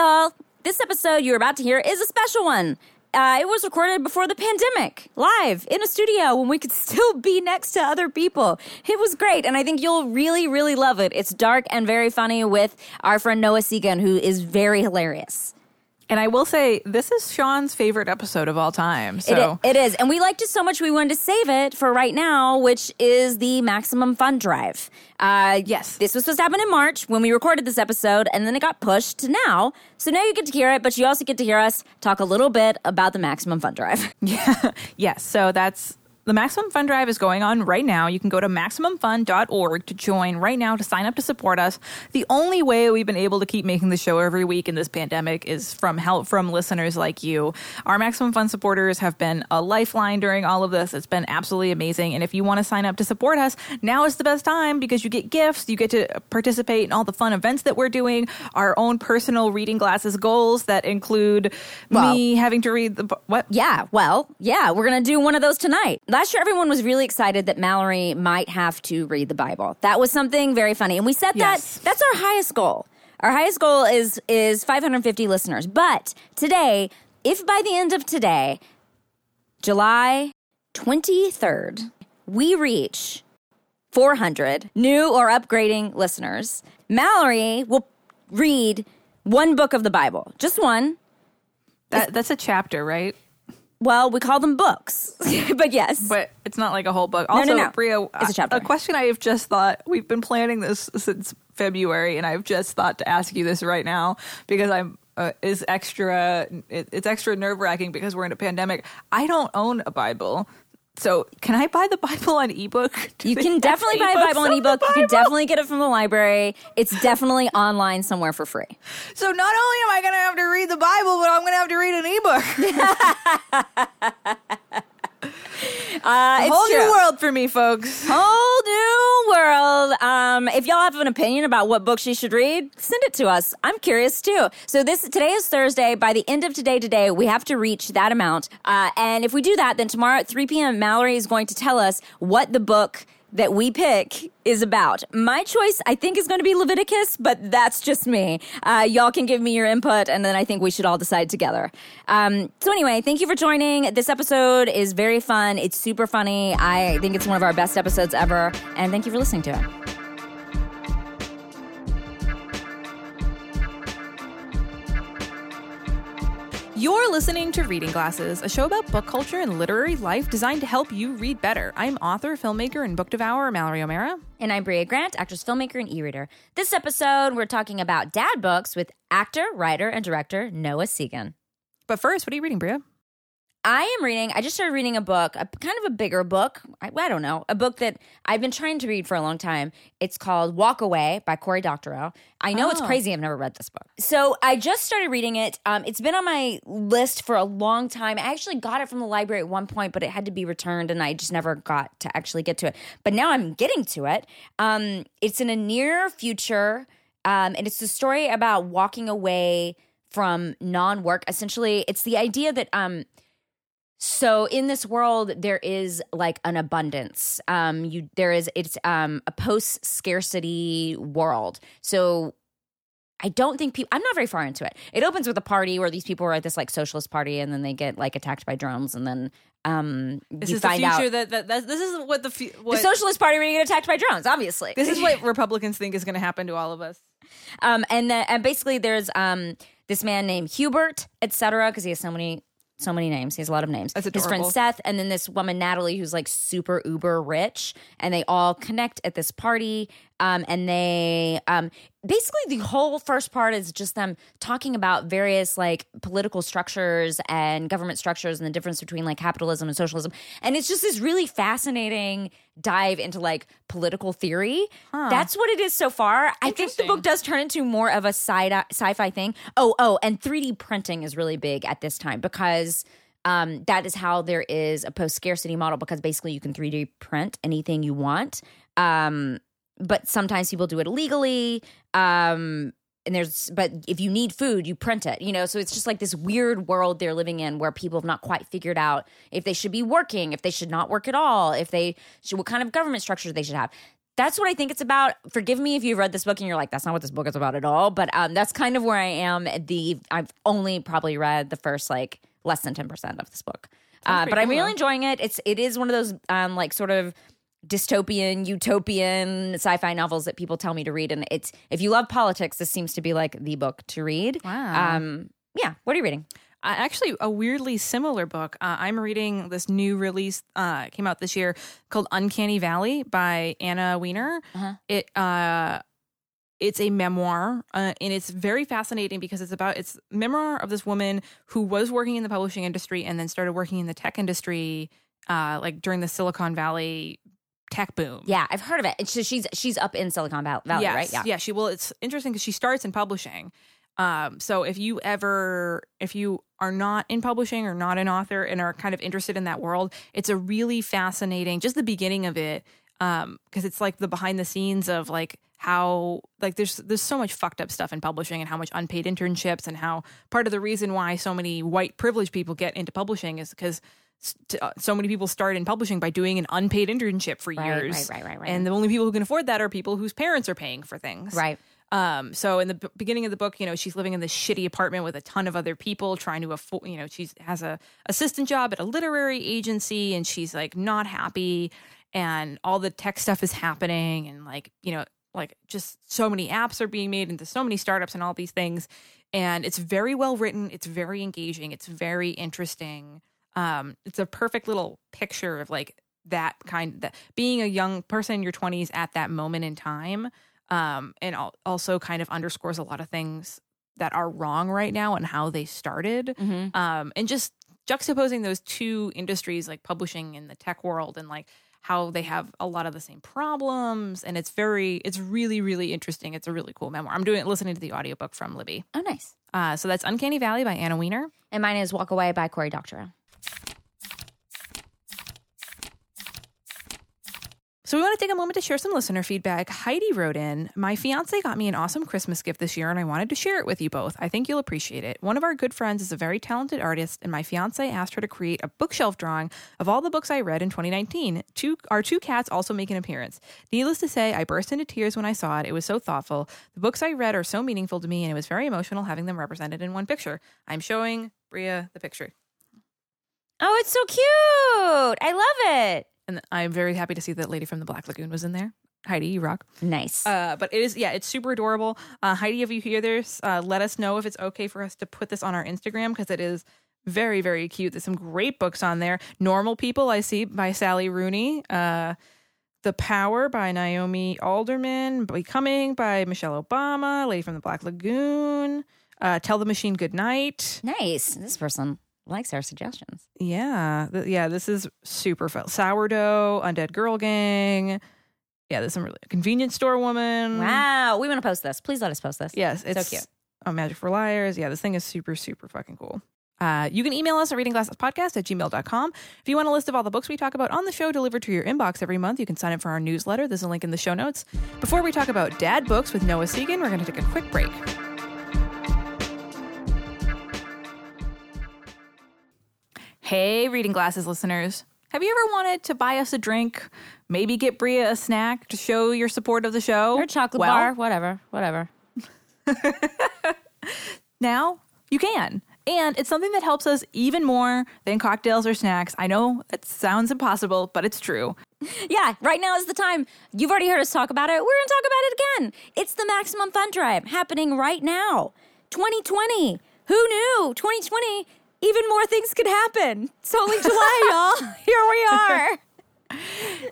y'all. This episode you're about to hear is a special one. Uh, it was recorded before the pandemic, live in a studio when we could still be next to other people. It was great, and I think you'll really, really love it. It's dark and very funny with our friend Noah Segan, who is very hilarious. And I will say, this is Sean's favorite episode of all time. So It, it is. And we liked it so much we wanted to save it for right now, which is the Maximum Fun Drive. Uh, Yes. This was supposed to happen in March when we recorded this episode, and then it got pushed to now. So now you get to hear it, but you also get to hear us talk a little bit about the Maximum Fun Drive. Yeah. yes. So that's the Maximum Fun Drive is going on right now. You can go to MaximumFun.org to join right now to sign up to support us. The only way we've been able to keep making the show every week in this pandemic is from help from listeners like you. Our Maximum Fun supporters have been a lifeline during all of this. It's been absolutely amazing. And if you want to sign up to support us, now is the best time because you get gifts, you get to participate in all the fun events that we're doing, our own personal reading glasses goals that include Well- me having to read the what? Yeah, well, yeah, we're going to do one of those tonight. Last year, everyone was really excited that Mallory might have to read the Bible. That was something very funny. And we said Yes. that that's our highest goal. Our highest goal is is 550 listeners. But today, if by the end of today, July 23rd, we reach 400 new or upgrading listeners, Mallory will read one book of the Bible. Just one. That, that's a chapter, right? Well, we call them books, but yes. But it's not like a whole book. no, Also, no. Brea, It's a chapter. a question I have just thought. We've been planning this since February, and I've just thought to ask you this right now because I'm uh, is extra. It, it's extra nerve wracking because we're in a pandemic. I don't own a Bible. So can I buy the Bible on ebook? Do you can definitely buy a Bible on ebook. You can definitely get it from the library. It's definitely online somewhere for free. So not only am I going to have to read the Bible, but I'm going to have to read an ebook. Uh, it's Whole true. new world for me, folks. Whole new world. Um, if y'all have an opinion about what book she should read, send it to us. I'm curious too. So this today is Thursday. By the end of today, today we have to reach that amount. Uh, and if we do that, then tomorrow at 3 p.m., Mallory is going to tell us what the book that we pick is about. My choice, I think, is going to be Leviticus, but that's just me. Uh, y'all can give me your input, and then I think we should all decide together. Um, so anyway, thank you for joining. This episode is very fun. It's super funny. I think it's one of our best episodes ever, and thank you for listening to it. You're listening to Reading Glasses, a show about book culture and literary life designed to help you read better. I'm author, filmmaker, and book devourer Mallory O'Meara. And I'm Brea Grant, actress, filmmaker, and e-reader. This episode, we're talking about dad books with actor, writer, and director Noah Segan. But first, what are you reading, Brea? I am reading, I just started reading a book, a kind of a bigger book. I, I don't know, a book that I've been trying to read for a long time. It's called Walkaway by Cory Doctorow. I know it's Oh. crazy, I've never read this book. So I just started reading it. Um, it's been on my list for a long time. I actually got it from the library at one point, but it had to be returned and I just never got to actually get to it. But now I'm getting to it. Um, it's in a near future, um, and it's the story about walking away from non-work. Essentially, it's the idea that um, so in this world there is like an abundance um you there is it's um a post scarcity world so I don't think people. I'm not very far into it. It opens with a party where these people are at this like socialist party, and then they get like attacked by drones, and then um, This you is find the future out that, that, that this is what the fu- what, the socialist party where you get attacked by drones. Obviously, this is what Republicans think is going to happen to all of us. Um, and then and basically there's um this man named Hubert, etc. Because he has so many so many names. He has a lot of names. That's His friend. Seth, and then this woman Natalie, who's like super uber rich, and they all connect at this party. Um, and they um basically the whole first part is just them talking about various like political structures and government structures and the difference between like capitalism and socialism. And it's just this really fascinating dive into like political theory. That's what it is so far. I think the book does turn into more of a sci sci-fi thing. Oh, oh, and 3D printing is really big at this time because um, that is how there is a post scarcity model because basically you can 3D print anything you want. Um, but sometimes people do it illegally. Um, and there's, but if you need food, you print it, you know? So it's just like this weird world they're living in where people have not quite figured out if they should be working, if they should not work at all, if they should, what kind of government structure they should have. that's what I think it's about. Forgive me if you've read this book and you're like, that's not what this book is about at all. But um, that's kind of where I am. The I've only probably read the first like less than ten percent of this book, uh, but I'm really enjoying it. It's it is one of those um like sort of dystopian utopian sci-fi novels that people tell me to read and it's if you love politics this seems to be like the book to read Wow. um yeah what are you reading Uh, actually, a weirdly similar book. Uh, I'm reading this new release, uh, came out this year called Uncanny Valley by Anna Wiener. Uh-huh. It uh, it's a memoir, uh, and it's very fascinating because it's about it's memoir of this woman who was working in the publishing industry and then started working in the tech industry, uh, like during the Silicon Valley tech boom. yeah i've heard of it it's just, she's she's up in silicon valley yes, right yeah Yeah. She well, it's interesting because she starts in publishing. Um, so if you ever, if you are not in publishing or not an author and are kind of interested in that world, it's a really fascinating, just the beginning of it. Um, cause it's like the behind the scenes of like how, like there's, there's so much fucked up stuff in publishing and how much unpaid internships and how part of the reason why so many white privileged people get into publishing is because st- uh, so many people start in publishing by doing an unpaid internship for Right, years. right, right, right, right. And the only people who can afford that are people whose parents are paying for things. right Um, so in the b- beginning of the book, you know, she's living in this shitty apartment with a ton of other people trying to afford, you know, she has a assistant job at a literary agency and she's like not happy and all the tech stuff is happening and like, you know, like just so many apps are being made into so many startups and all these things. And it's very well written. It's very engaging. It's very interesting. Um, it's a perfect little picture of like that kind that being a young person in your 20s at that moment in time um, and al- also kind of underscores a lot of things that are wrong right now and how they started. Mhm. um, and just juxtaposing those two industries like publishing in the tech world and like how they have a lot of the same problems and it's very it's really really interesting. It's a really cool memoir. I'm doing listening to the audiobook from libby. Oh nice. Uh, so that's uncanny valley by anna wiener. And mine is walkaway by cory doctorow So we want to take a moment to share some listener feedback. Heidi wrote in, "My fiance got me an awesome Christmas gift this year and I wanted to share it with you both. I think you'll appreciate it. One of our good friends is a very talented artist and my fiance asked her to create a bookshelf drawing of all the books I read in 2019. Two our two cats also make an appearance. Needless to say, I burst into tears when I saw it. It was so thoughtful. The books I read are so meaningful to me and it was very emotional having them represented in one picture. I'm showing Brea the picture. oh it's so cute i love it And I'm very happy to see that lady from the Black Lagoon was in there. Heidi, you rock. nice Uh, but it is, yeah, it's super adorable. Uh, Heidi, if you hear this, uh, let us know if it's okay for us to put this on our Instagram because it is very, very cute. There's some great books on there. Normal People, I see by Sally Rooney. Uh, the Power by Naomi Alderman. Becoming by Michelle Obama. Lady from the Black Lagoon. Uh, Tell the Machine Good Night. nice this person likes our suggestions Yeah, th- yeah, this is super fun. Sourdough, Undead Girl Gang. Yeah, there's some really convenience store woman. wow we want to post this please let us post this Yes, it's so cute. Oh, Magic for Liars. Yeah, this thing is super, super fucking cool. Uh, you can email us at readingglassespodcast at gmail.com. If you want a list of all the books we talk about on the show delivered to your inbox every month, you can sign up for our newsletter. There's a link in the show notes. Before we talk about dad books with Noah Segan, we're going to take a quick break. Hey, Reading Glasses listeners. Have you ever wanted to buy us a drink, maybe get Brea a snack to show your support of the show? or chocolate Well, bar whatever whatever now you can. And it's something that helps us even more than cocktails or snacks. I know it sounds impossible, but it's true. Yeah, right now is the time. You've already heard us talk about it. We're going to talk about it again. It's the Maximum Fun Drive happening right now. 2020. Who knew? 2020, even more things could happen. It's only July, y'all. Here we are.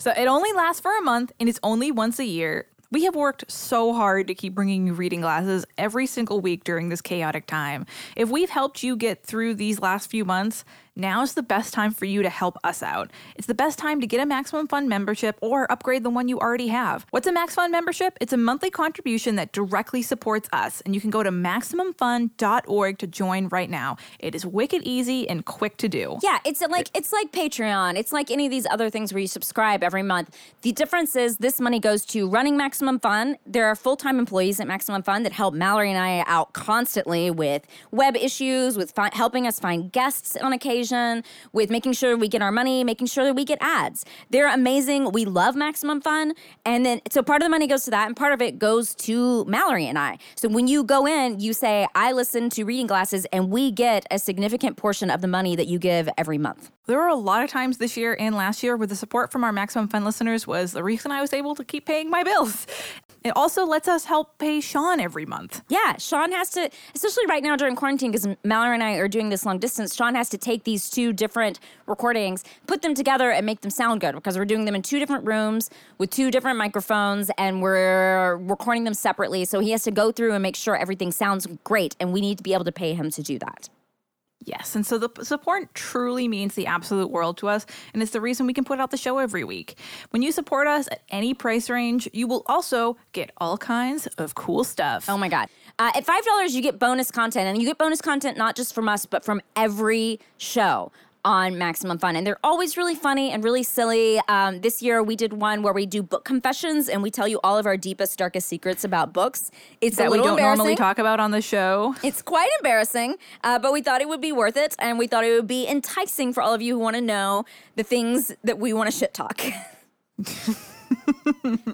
So it only lasts for a month and it's only once a year. We have worked so hard to keep bringing you reading glasses every single week during this chaotic time. If we've helped you get through these last few months, now's the best time for you to help us out. It's the best time to get a Maximum Fun membership or upgrade the one you already have. What's a Max Fun membership? It's a monthly contribution that directly supports us, and you can go to maximumfun.org to join right now. It is wicked easy and quick to do. Yeah, it's like it's like Patreon. It's like any of these other things where you subscribe every month. The difference is this money goes to running Maximum Fun. There are full-time employees at Maximum Fun that help Mallory and I out constantly with web issues, with fi- helping us find guests on occasion equation with making sure we get our money, making sure that we get ads. They're amazing. We love Maximum Fun. And then, so part of the money goes to that, and part of it goes to Mallory and I. So when you go in, you say, I listen to Reading Glasses, and we get a significant portion of the money that you give every month. There were a lot of times this year and last year where the support from our Maximum Fun listeners was the reason I was able to keep paying my bills. It also lets us help pay Sean every month. Yeah, Sean has to, especially right now during quarantine, because Mallory and I are doing this long distance. Sean has to take these two different recordings, put them together, and make them sound good because we're doing them in two different rooms with two different microphones and we're recording them separately. So he has to go through and make sure everything sounds great, and we need to be able to pay him to do that. Yes, and so the support truly means the absolute world to us, and it's the reason we can put out the show every week. When you support us at any price range, you will also get all kinds of cool stuff. Oh my God. Uh, at $5, you get bonus content, and you get bonus content not just from us, but from every show on Maximum Fun. And they're always really funny and really silly. Um, this year, we did one where we do book confessions and we tell you all of our deepest, darkest secrets about books. It's that we don't normally talk about on the show. It's quite embarrassing, uh, but we thought it would be worth it, and we thought it would be enticing for all of you who want to know the things that we want to shit talk.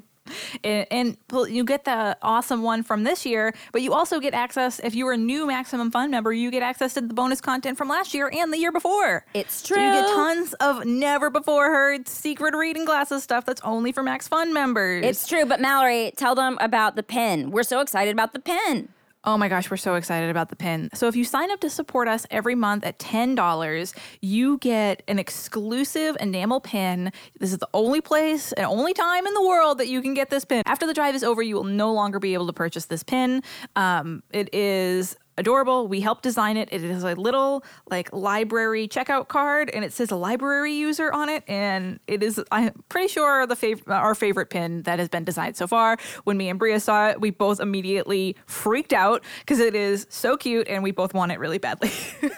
and, and you get the awesome one from this year, but you also get access if you are a new Maximum Fun member, you get access to the bonus content from last year and the year before. It's So you get tons of never before heard secret reading glasses stuff that's only for Max Fun members. it's true, but Mallory, tell them about the pin. We're so excited about the pin. Oh my gosh, we're so excited about the pin. So if you sign up to support us every month at $10, you get an exclusive enamel pin. This is the only place and only time in the world that you can get this pin. After the drive is over, you will no longer be able to purchase this pin. Um, it is adorable. We helped design it. It is a little like library checkout card and it says a library user on it and it is I'm pretty sure the fav- our favorite pin that has been designed so far. When me and Brea saw it, we both immediately freaked out because it is so cute and we both want it really badly.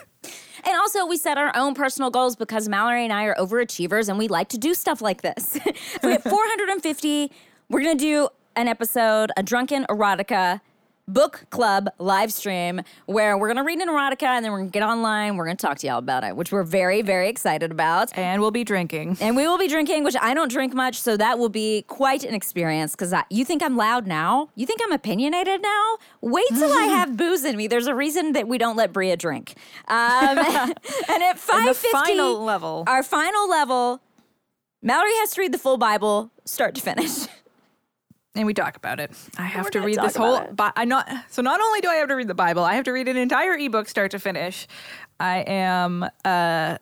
And also, we set our own personal goals because Mallory and I are overachievers and we like to do stuff like this. so we have 450. We're going to do an episode, a drunken erotica book club live stream where we're going to read an erotica and then we're going to get online. We're going to talk to y'all about it, which we're very, very excited about. and we'll be drinking. And we will be drinking, which I don't drink much, so that will be quite an experience. Because you think I'm loud now? You think I'm opinionated now? Wait till I have booze in me. There's a reason that we don't let Brea drink. Um, and at five fifty, final level. our final level, Mallory has to read the full Bible, start to finish. And we talk about it. I have to read this whole. Bi- I not so. Not only do I have to read the Bible, I have to read an entire ebook start to finish. I am uh,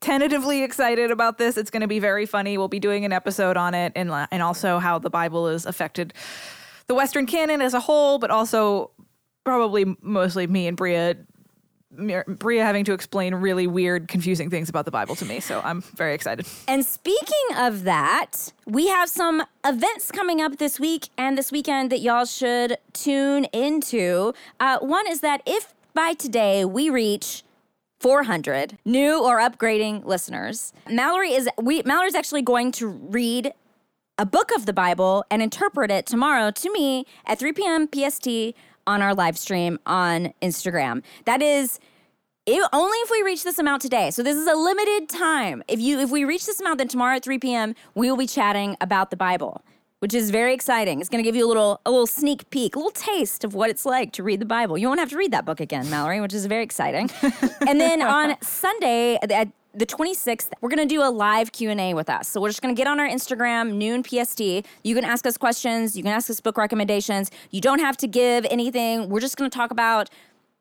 tentatively excited about this. It's going to be very funny. We'll be doing an episode on it, and and also how the Bible has affected the Western canon as a whole, but also probably mostly me and Brea. Brea having to explain really weird, confusing things about the Bible to me. So I'm very excited. And speaking of that, we have some events coming up this week and this weekend that y'all should tune into. Uh, one is that if by today we reach 400 new or upgrading listeners, Mallory is we Mallory's actually going to read a book of the Bible and interpret it tomorrow to me at 3 p.m. PST on our live stream on Instagram. That is it, only if we reach this amount today. So this is a limited time. If you if we reach this amount, then tomorrow at 3 p.m. we will be chatting about the Bible, which is very exciting. It's going to give you a little a little sneak peek, a little taste of what it's like to read the Bible. You won't have to read that book again, Mallory, which is very exciting. and then on Sunday at the 26th, we're going to do a live Q&A with us. So we're just going to get on our Instagram, noon PST. You can ask us questions. You can ask us book recommendations. You don't have to give anything. We're just going to talk about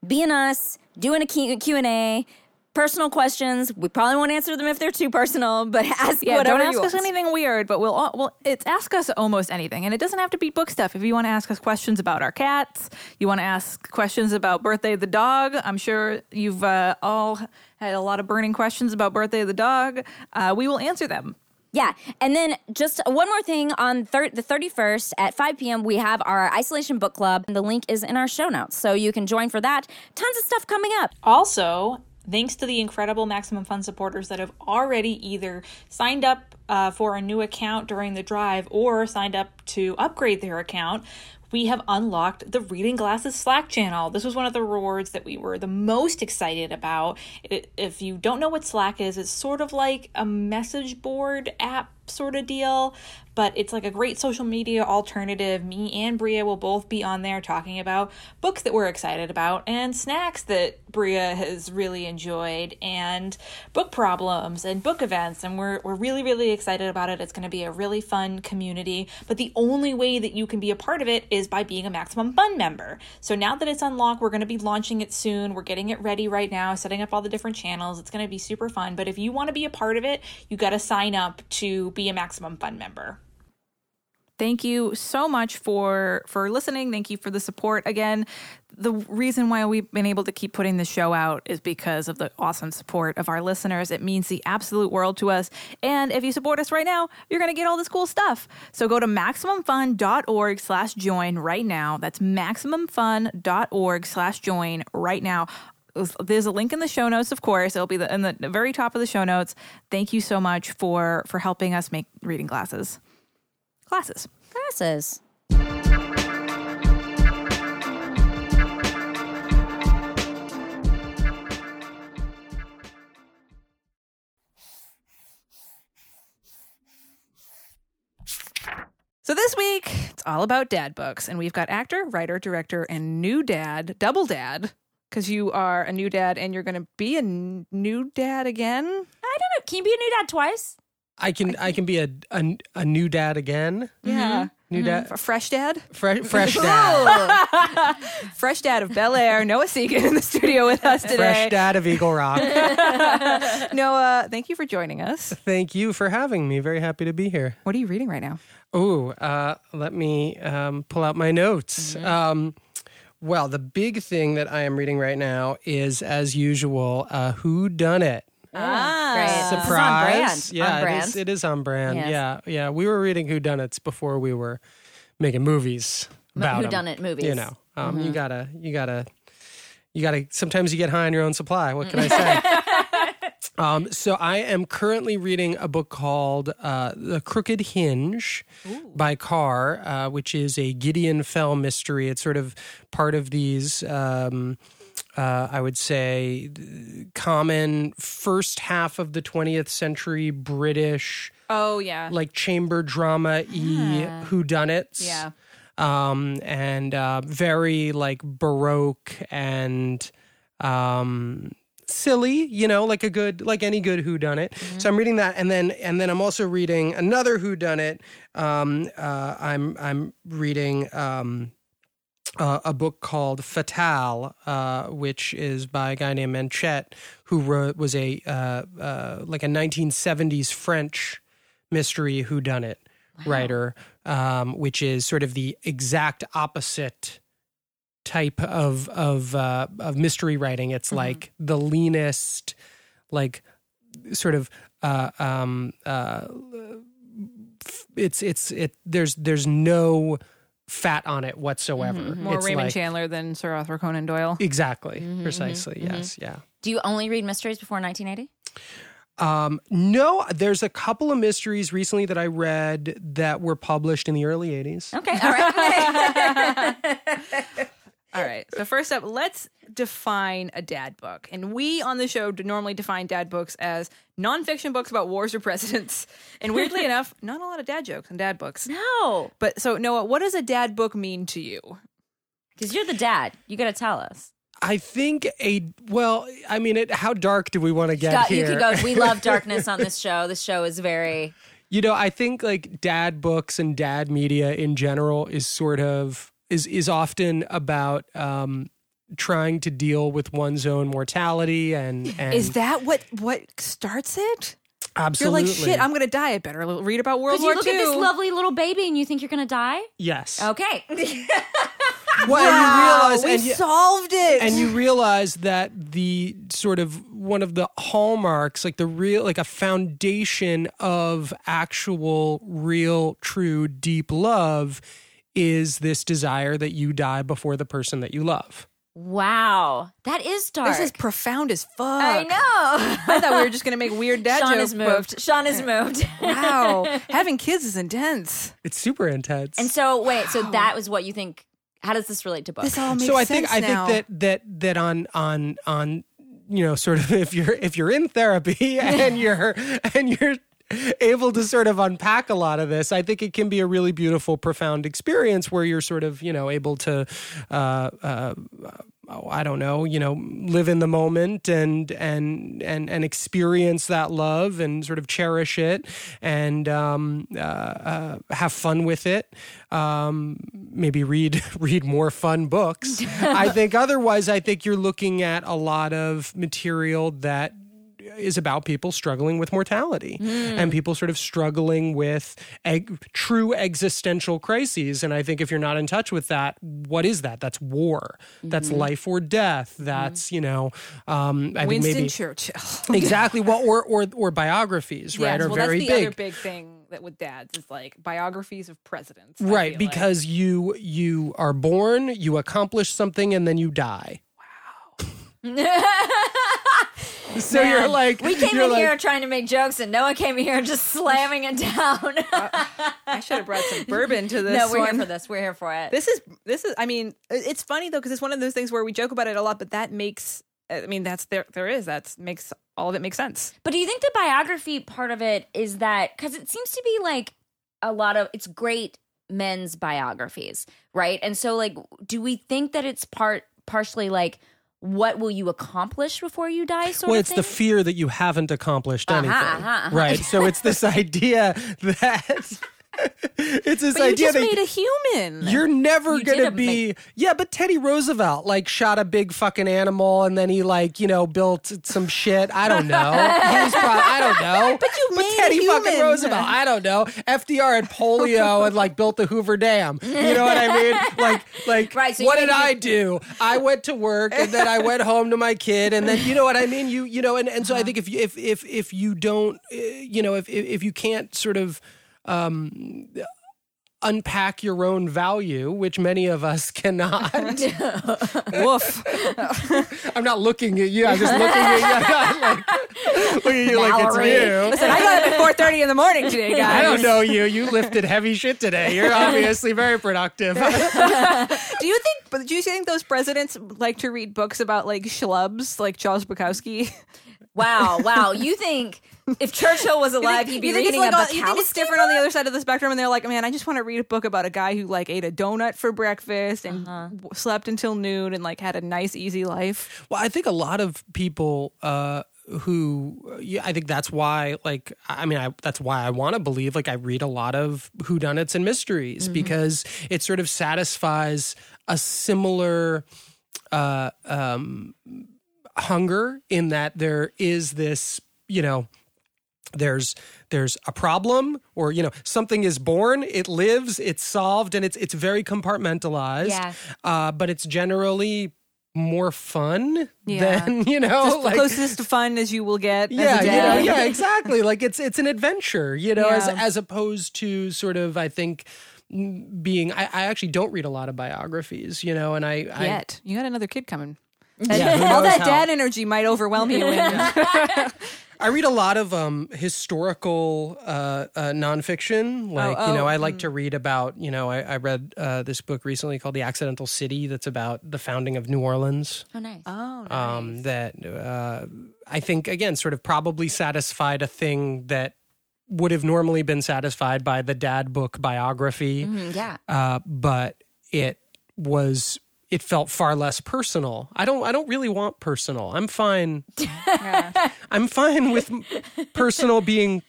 being us, doing a Q&A, personal questions. We probably won't answer them if they're too personal, but ask Yeah, whatever don't ask us anything weird, but we'll all, well, it's ask us almost anything, and it doesn't have to be book stuff. If you want to ask us questions about our cats, you want to ask questions about Birthday of the Dog. I'm sure you've uh, all had a lot of burning questions about Birthday of the Dog. Uh, we will answer them. Yeah. And then just one more thing on thir- the 31st at 5 p.m., we have our isolation book club. And the link is in our show notes. So you can join for that. Tons of stuff coming up. Also, thanks to the incredible Maximum Fun supporters that have already either signed up uh, for a new account during the drive or signed up to upgrade their account, we have unlocked the Reading Glasses Slack channel. This was one of the rewards that we were the most excited about. If you don't know what Slack is, it's sort of like a message board app sort of deal, but it's like a great social media alternative. Me and Brea will both be on there talking about books that we're excited about and snacks that Brea has really enjoyed and book problems and book events and we're we're really really excited about it. It's going to be a really fun community, but the only way that you can be a part of it is by being a Maximum Fun member. So now that it's unlocked, we're going to be launching it soon. We're getting it ready right now, setting up all the different channels. It's going to be super fun, but if you want to be a part of it, you got to sign up to be a Maximum Fun member. Thank you so much for for listening. Thank you for the support. Again, the reason why we've been able to keep putting the show out is because of the awesome support of our listeners. It means the absolute world to us. And if you support us right now, you're going to get all this cool stuff. So go to maximumfun.org slash join right now. That's maximumfun.org slash join right now there's a link in the show notes of course. It'll be the, in the very top of the show notes. Thank you so much for for helping us make reading glasses. Classes classes So this week, it's all about dad books, and we've got actor, writer, director, and new dad, double dad, because you are a new dad and you're going to be a n- new dad again. I don't know. Can you be a new dad twice? I can I can be a a, a new dad again. Yeah. New dad, A fresh dad? fresh fresh dad, Fresh dad of Bel Air, Noah Segan in the studio with us today. fresh dad of Eagle Rock. Noah, thank you for joining us. Thank you for having me. Very happy to be here. What are you reading right now? Oh, uh, let me um, pull out my notes. Um, well, the big thing that I am reading right now is, as usual, uh, Who Done It. Ah, great. This on Surprise! brand. Yeah, on brand. It, is, it is on brand. Yes. Yeah, yeah. We were reading Who Done It's before we were making movies about Who Done It movies. You know, um, you gotta, you gotta, you gotta. Sometimes you get high on your own supply. What can I say? um, so I am currently reading a book called uh, "The Crooked Hinge" by Carr, uh, which is a Gideon Fell mystery. It's sort of part of these. Um, uh, I would say common first half of the 20th century British Oh, yeah. like chamber drama e whodunits. Yeah. Um, and uh, very like baroque and um, silly, you know, like a good like any good who done it. So I'm reading that and then and then I'm also reading another whodunit. Um, uh, I'm I'm reading um, uh, a book called Fatale, uh, which is by a guy named Manchette, who wrote was a uh, uh, like a 1970s French mystery whodunit writer, um, which is sort of the exact opposite type of of uh, of mystery writing. It's like the leanest, like sort of uh, um, uh, it's it's it. There's there's no fat on it whatsoever. More It's Raymond like- Chandler than Sir Arthur Conan Doyle. Exactly, precisely. Yes, yeah. Do you only read mysteries before 1980? Um, no, there's a couple of mysteries recently that I read that were published in the early 80s. Okay, all right. All right. So first up, let's define a dad book. And we on the show normally define dad books as nonfiction books about wars or presidents. And weirdly enough, not a lot of dad jokes in dad books. no, But so Noah, what does a dad book mean to you? because you're the dad. You got to tell us. I think a well, I mean, it, how dark do we want to get Scott, here? you could go. We love darkness on this show. This show is very. You know, I think like dad books and dad media in general is sort of is is often about um trying to deal with one's own mortality and and Is that what what starts it? absolutely You're like, shit, I'm gonna die. I better read about World Because War you look II. at this lovely little baby and you think you're going to die. yes. Okay. Well, and you realize we and you- solved it. and you realize that the sort of one of the hallmarks like the real like a foundation of actual real true deep love is this desire that you die before the person that you love Wow, that is dark. This is profound as fuck. I know. I thought we were just gonna make weird dad Sean jokes. is moved. Sean is moved. Wow, having kids is intense. It's super intense. and so, wait, so that was what you think? How does this relate to books? This all makes so I sense think I now. think that that that on on on you know sort of if you're if you're in therapy and you're and you're able to sort of unpack a lot of this i think it can be a really beautiful profound experience where you're sort of you know able to uh, uh, oh, I don't know, you know, live in the moment and and and and experience that love and sort of cherish it and um, uh, uh, have fun with it. Um, maybe read read more fun books. I think otherwise, I think you're looking at a lot of material that is about people struggling with mortality hmm. and people sort of struggling with eg- true existential crises. And I think if you're not in touch with that, what is that? That's war. That's mm-hmm. life or death. Mm-hmm. That's you know, um, I think Winston maybe Churchill. exactly. Well, or or or biographies, right? Yes, are well, very that's the big. other big thing that with dads is like biographies of presidents. Right feel like. because you you are born you accomplish something and then you die wow so you're like we came you're in like, here trying to make jokes, and Noah came in here just slamming it down. I should have brought some bourbon to this. no, we're one. here for this. We're here for it. This is this is. I mean, it's funny though because it's one of those things where we joke about it a lot, but that makes. I mean, that's there. There is that makes all of it make sense. But do you think the biography part of it is that because it seems to be like a lot of it's great men's biographies, right? And so, like, do we think that it's part partially like what will you accomplish before you die? Sort well it's the fear that you haven't accomplished Uh-huh, anything uh-huh, uh-huh. right so it's this idea that it's this But you idea just that made a human. You're never You gonna be yeah, but Teddy Roosevelt like shot a big fucking animal and then he like you know built some shit. I don't know. He probably, I don't know. But you made a Teddy fucking. Roosevelt. I don't know. FDR had polio and like built the Hoover Dam. You know what I mean? Like like Right, so what did I do? I went to work and then I went home to my kid and then you know what I mean? You you know and, and so I think if you if if if you don't uh, you know if if, if you can't sort of um, unpack your own value, which many of us cannot. Woof. I'm not looking at you. I'm just looking at you. I'm like, looking at you like it's you. Listen, I got up at four thirty in the morning today, guys. I don't know you. You lifted heavy shit today. You're obviously very productive. Do you think? But do you think those presidents like to read books about like schlubs, like Charles Bukowski? wow, wow. You think if Churchill was alive, he'd be reading it's like about on- you think it's different on the other side of the spectrum, and they're like, man, I just want to read a book about a guy who like ate a donut for breakfast and w- slept until noon and like had a nice, easy life. Well, I think a lot of people uh, who, yeah, I think that's why, like, I mean, I, that's why I want to believe, like, I read a lot of whodunits and mysteries because it sort of satisfies a similar uh, um, hunger in that there is this, you know, there's there's a problem or you know something is born it lives it's solved and it's it's very compartmentalized Yeah. uh, but it's generally more fun Yeah. than you know like Closest to fun as you will get. yeah, as a you know, yeah, exactly. Like it's it's an adventure, you know, as Yeah. as opposed to sort of I think mm, being I, I actually don't read a lot of biographies, you know, and I, I Yet you got another kid coming. Yeah, All that how. dad energy might overwhelm you. and- I read a lot of um, historical uh, uh, nonfiction. Like, oh, you know, I mm. like to read about, you know, I, I read uh, this book recently called The Accidental City that's about the founding of New Orleans. Oh, nice. oh, Um, that uh, I think, again, sort of probably satisfied a thing that would have normally been satisfied by the dad book biography. Mm, yeah. uh, but it was it felt far less personal. I don't I don't really want personal. I'm fine. I'm fine with personal being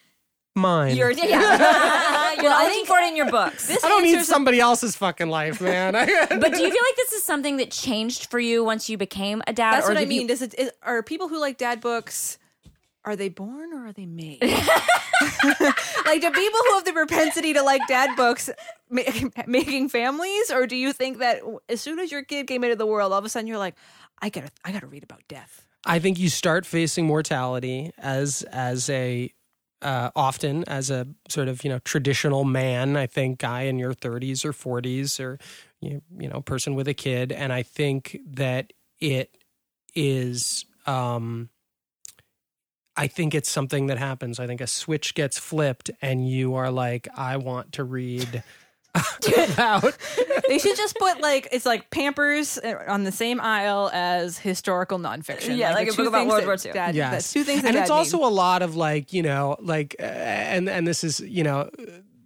mine. You're, yeah. You're not looking for it in your books. I don't need somebody else's fucking life, man. But do you feel like this is something that changed for you once you became a dad? That's or what I did you- mean. Does it is, are people who like dad books? Are they born or are they made? like, do people who have the propensity to like dad books ma- making families, or do you think that as soon as your kid came into the world, all of a sudden you're like, I gotta, I gotta read about death. I think you start facing mortality as as a uh, often as a sort of you know traditional man. I think guy in your 30s or 40s or you, you know person with a kid, and I think that it is um I think it's something that happens. I think a switch gets flipped and you are like, I want to read out. They should just put like it's like Pampers uh, on the same aisle as historical nonfiction. Yeah, like the a two book about things World War II. Dad, yes. the two things and it's need. also a lot of like you know like uh, and and this is you know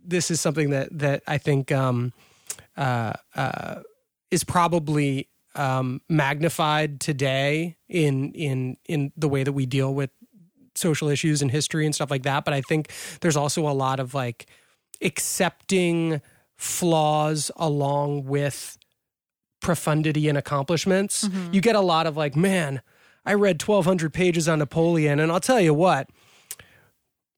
this is something that that i think um uh uh is probably um magnified today in in in the way that we deal with social issues and history and stuff like that but i think there's also a lot of like accepting flaws along with profundity and accomplishments. You get a lot of like man i read 1200 pages on napoleon and i'll tell you what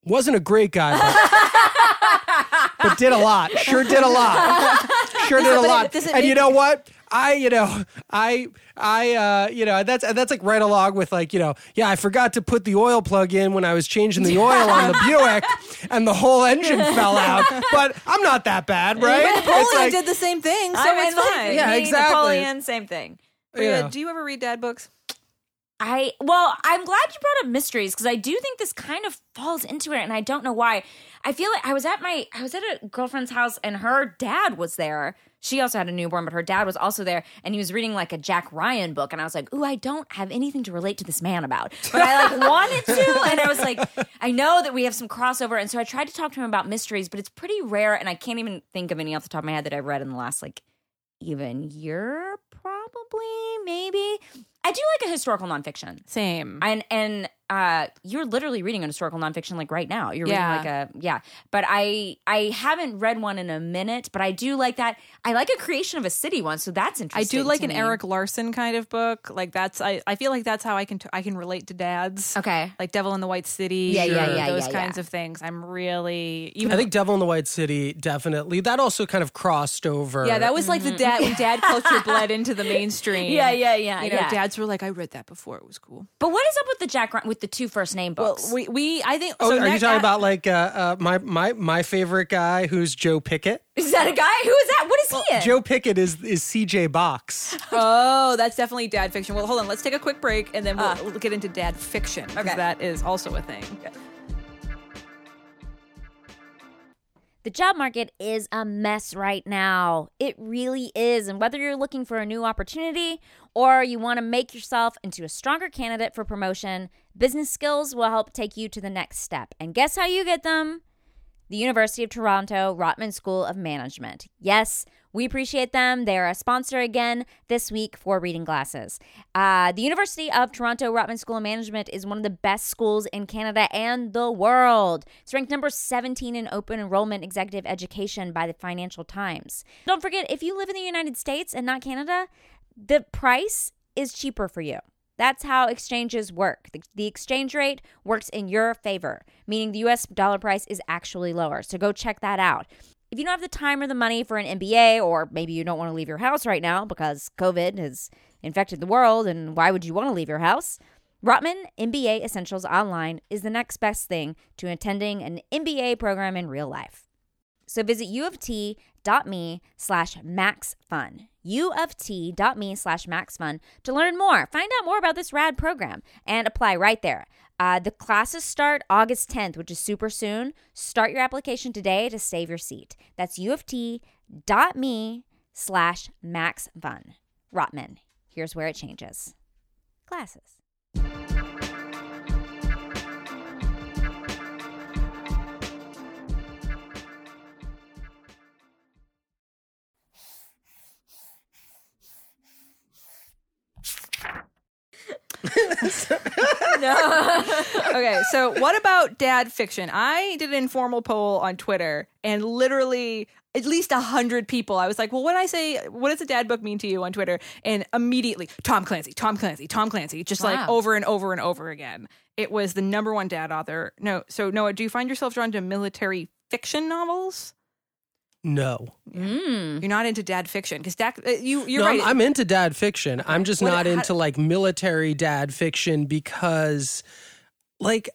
wasn't a great guy but, but did a lot sure did a lot sure did a it- lot. it and you know what i you know i i uh you know that's that's like right along with like you know yeah i forgot to put the oil plug in when i was changing the oil on the buick and the whole engine fell out but i'm not that bad right But It's Napoleon like- did the same thing, so I mean, it's like, fine. Yeah, me, exactly. Napoleon, same thing. Brea, Yeah. do you ever read dad books? I well, I'm glad you brought up mysteries because I do think this kind of falls into it, and I don't know why. I feel like I was at my I was at a girlfriend's house, and her dad was there. She also had a newborn, but her dad was also there, and he was reading like a Jack Ryan book, and I was like, "Ooh, I don't have anything to relate to this man about," but I like wanted to, and I was like, "I know that we have some crossover," and so I tried to talk to him about mysteries, but it's pretty rare, and I can't even think of any off the top of my head that I've read in the last like even year, probably maybe. I do like a historical nonfiction. Same. And and uh you're literally reading a historical nonfiction like right now. You're Yeah. reading like a yeah. But I I haven't read one in a minute, but I do like that. I like a creation of a city one, so that's interesting. I do like to an me. Erik Larson kind of book. Like that's I, I feel like that's how I can t- I can relate to dads. Okay. Like Devil in the White City. Yeah, yeah, or yeah, Those yeah, kinds yeah. of things. I'm really even I think Devil in the White City definitely. That also kind of crossed over. Yeah, that was like the dad when dad culture bled into the mainstream. Mm-hmm. Yeah, yeah, yeah, You know, yeah. Dads were like, I read that before. It was cool. But what is up with the Jack Ryan with the two first name Well, books? we, we I think. Oh, so are you talking uh, about like uh, uh, my my my favorite guy, who's Joe Pickett? is that a guy? Who is that? What is he in? Joe Pickett is is C.J. Box. Oh, that's definitely dad fiction. Well, hold on. Let's take a quick break and then we'll, Uh. we'll get into dad fiction because Okay. that is also a thing. The job market is a mess right now. It really is. And whether you're looking for a new opportunity or you want to make yourself into a stronger candidate for promotion, business skills will help take you to the next step. And guess how you get them? The University of Toronto Rotman School of Management. Yes, we appreciate them. They're a sponsor again this week for Reading Glasses. Uh, the University of Toronto Rotman School of Management is one of the best schools in Canada and the world. It's ranked number 17 in open enrollment executive education by the Financial Times. Don't forget, if you live in the United States and not Canada, the price is cheaper for you. That's how exchanges work. The, the exchange rate works in your favor, meaning the US dollar price is actually lower. So go check that out. If you don't have the time or the money for an MBA, or maybe you don't want to leave your house right now because COVID has infected the world, and why would you want to leave your house? Rotman MBA Essentials Online is the next best thing to attending an MBA program in real life. So visit uoft.me slash maxfun. uoft.me slash maxfun to learn more. Find out more about this rad program and apply right there. Uh, the classes start August 10th, which is super soon. Start your application today to save your seat. That's uoft.me slash max maxfun. Rotman. Here's where it changes. Classes. Okay, so what about dad fiction? I did an informal poll on Twitter, and literally at least a hundred people. I was like, "Well, when I say what does a dad book mean to you on Twitter?" and immediately Tom Clancy, Tom Clancy, Tom Clancy, just like over and over and over again. It was the number one dad author. No, so Noah, do you find yourself drawn to military fiction novels? No, Mm. You're not into dad fiction because dad, uh, you you're no, right. I'm, I'm into dad fiction. I'm just What- not how- into like military dad fiction because, like,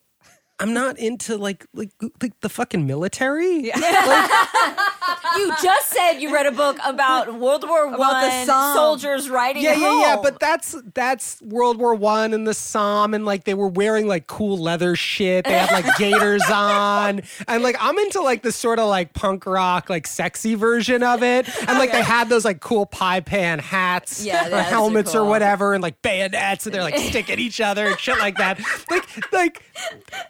I'm not into like like like the fucking military. You just said you read a book about World War the One soldiers riding Yeah, yeah, yeah. But that's that's World War One and the Somme, and like they were wearing like cool leather shit. They had like gaiters on, and like I'm into like the sort of like punk rock, like sexy version of it. And like they had those like cool pie pan hats, Yeah, or helmets or whatever, and like bayonets, and they're like sticking each other and shit like that. Like like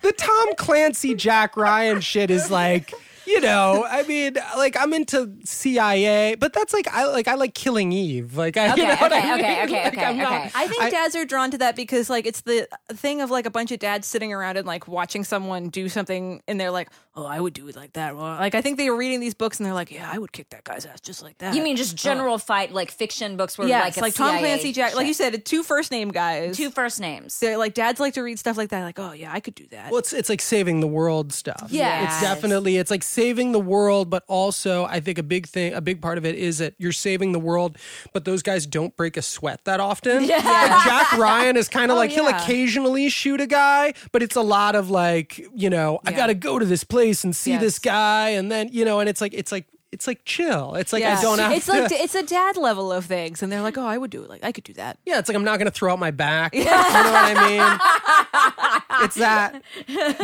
the Tom Clancy Jack Ryan shit is like. You know, I mean, like I'm into CIA, but that's like I like I like Killing Eve. Like I, you Okay, know what I okay, okay, mean? okay, Like, okay, not- okay. I think I- dads are drawn to that because like it's the thing of like a bunch of dads sitting around and like watching someone do something and they're like, "Oh, I would do it like that." Well, like I think they were reading these books and they're like, "Yeah, I would kick that guy's ass just like that." you mean just oh. general fight like fiction books where yes, like a like, Tom CIA Clancy, Jack, like you said, two first name guys. two first names. They're like dads like to read stuff like that. Like, oh yeah, I could do that. Well, it's it's like saving the world stuff. Yes. it's definitely it's like saving the world, but also I think a big thing, a big part of it is that you're saving the world, but those guys don't break a sweat that often. Yeah, Jack Ryan is kind of oh, like he'll occasionally shoot a guy, but it's a lot of like you know I got to go to this place and see Yes. this guy, and then you know, and it's like it's like it's like chill. It's like I don't have It's to. like it's a dad level of things, and they're like, "Oh, I would do it. Like I could do that." Yeah, it's like I'm not going to throw out my back. You know what I mean? it's that.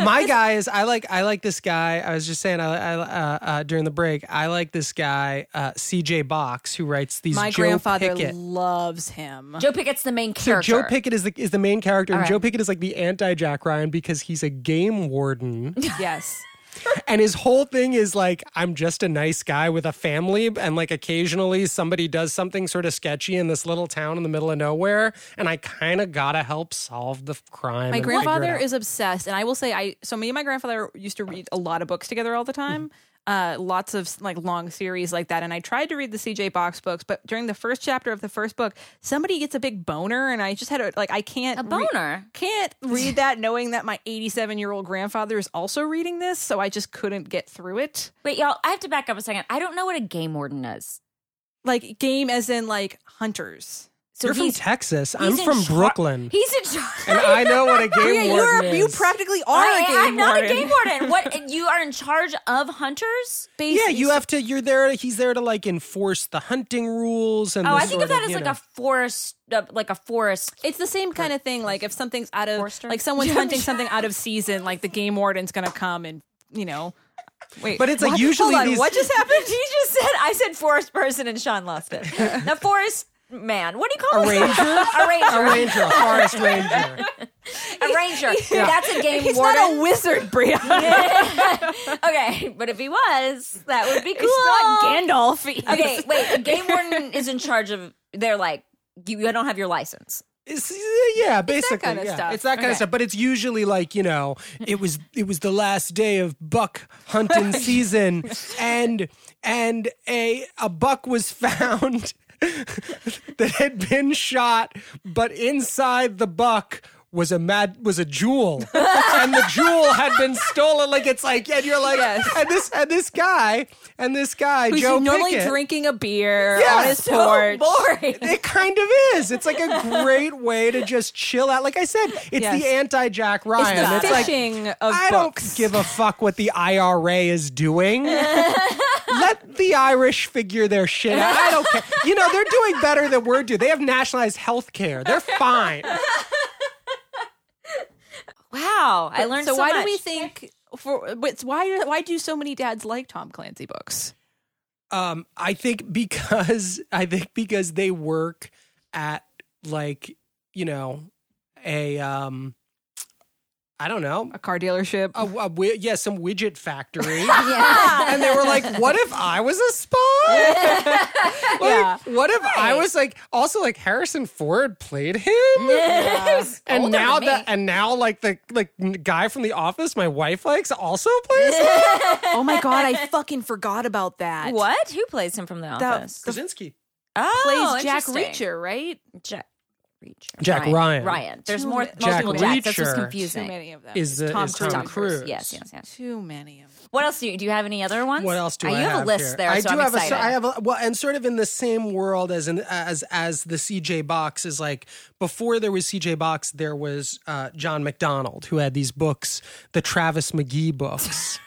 My guy is. I like. I like this guy. I was just saying. I, I uh, uh, during the break. I like this guy, uh, C.J. Box, who writes these. My Joe grandfather Pickett. loves him. Joe Pickett's the main So character. Joe Pickett is the is the main character, and right. Joe Pickett is like the anti Jack Ryan because he's a game warden, yes. and his whole thing is like I'm just a nice guy with a family, and like occasionally somebody does something sort of sketchy in this little town in the middle of nowhere, and I kind of gotta help solve the crime. My and figure it grandfather is obsessed, and I will say, I so me and my grandfather used to read a lot of books together all the time. Uh, lots of like long series like that, and I tried to read the CJ Box books, but during the first chapter of the first book, somebody gets a big boner, and I just had a like I can't A re- boner? can't read that knowing that my 87 year old grandfather is also reading this, so I just couldn't get through it. Wait, y'all, I have to back up a second. I don't know what a game warden is. Like game as in like hunters. So You're from he's, Texas. I'm from char- Brooklyn. He's in charge. and I know what a game Yeah, warden you're, is. you practically are a I, game I'm not a game warden. What you are in charge of hunters? yeah, you have to. You're there. He's there to like enforce the hunting rules and. Oh, the I think of sort that as like know- a forest, uh, like a forest. It's the same kind of thing. Like if something's out of, Forster? like someone's hunting something out of season, like the game warden's gonna come and you know, wait. But it's like what? usually Hold on, these- what just happened? He just said, I said forest person and Sean lost it. the forest man. What do you call a it? ranger. A ranger. a ranger, a forest ranger. A ranger. That's a game He's warden. not a wizard, Brea. okay, but if he was, that would be cool. It's not Gandalf. Okay, wait. A game warden is in charge of. They're like, you, you don't have your license. It's, yeah, basically, kinda yeah. stuff. It's that kind Okay. of stuff. But it's usually like you know, it was it was the last day of buck hunting season, and and a a buck was found that had been shot, but inside the buck was a mad was a jewel, and the jewel had been stolen. Like it's like, and you're like, Yes. and this and this guy and this guy Who's Joe normally Pickett, drinking a beer Yeah, on his so porch. Boring. it kind of is. It's like a great way to just chill out. Like I said, it's Yes. the anti Jack It's Ryan. the It's like of I books. don't give a fuck what the IRA is doing. Let the Irish figure their shit out. I don't care. You know, they're doing better than we're doing. They have nationalized health care. They're fine. Wow, I learned so, so, why much. do we think for but why why do so many dads like Tom Clancy books? Um, I think because I think because they work at like, you know, a um I don't know. A car dealership. A, a, wi- yeah, some widget factory. Yeah. and they were like, "What if I was a spy? like, Yeah. what if I was like also like Harrison Ford played him? Yes. And Older now that and now like the like guy from The Office my wife likes also plays him. oh my god, I fucking forgot about that. What? Who plays him from the That- office? Krasinski. oh, Plays Jack interesting. Reacher, right? Jack. Reacher. Jack Ryan. Ryan. There's Too more many- Jack multiple Jacks. That's just Reacher. Too many of them. Is the Tom is Tom Cruise. Cruise? Yes, yes, yes. Too many of them. What else do you do? You have any other ones? What else do Uh, I you have? have a list here? there, I so do I'm have excited. a. I have a well, and sort of in the same world as in, as as the CJ box is like before there was CJ box, there was uh, John MacDonald who had these books, the Travis McGee books.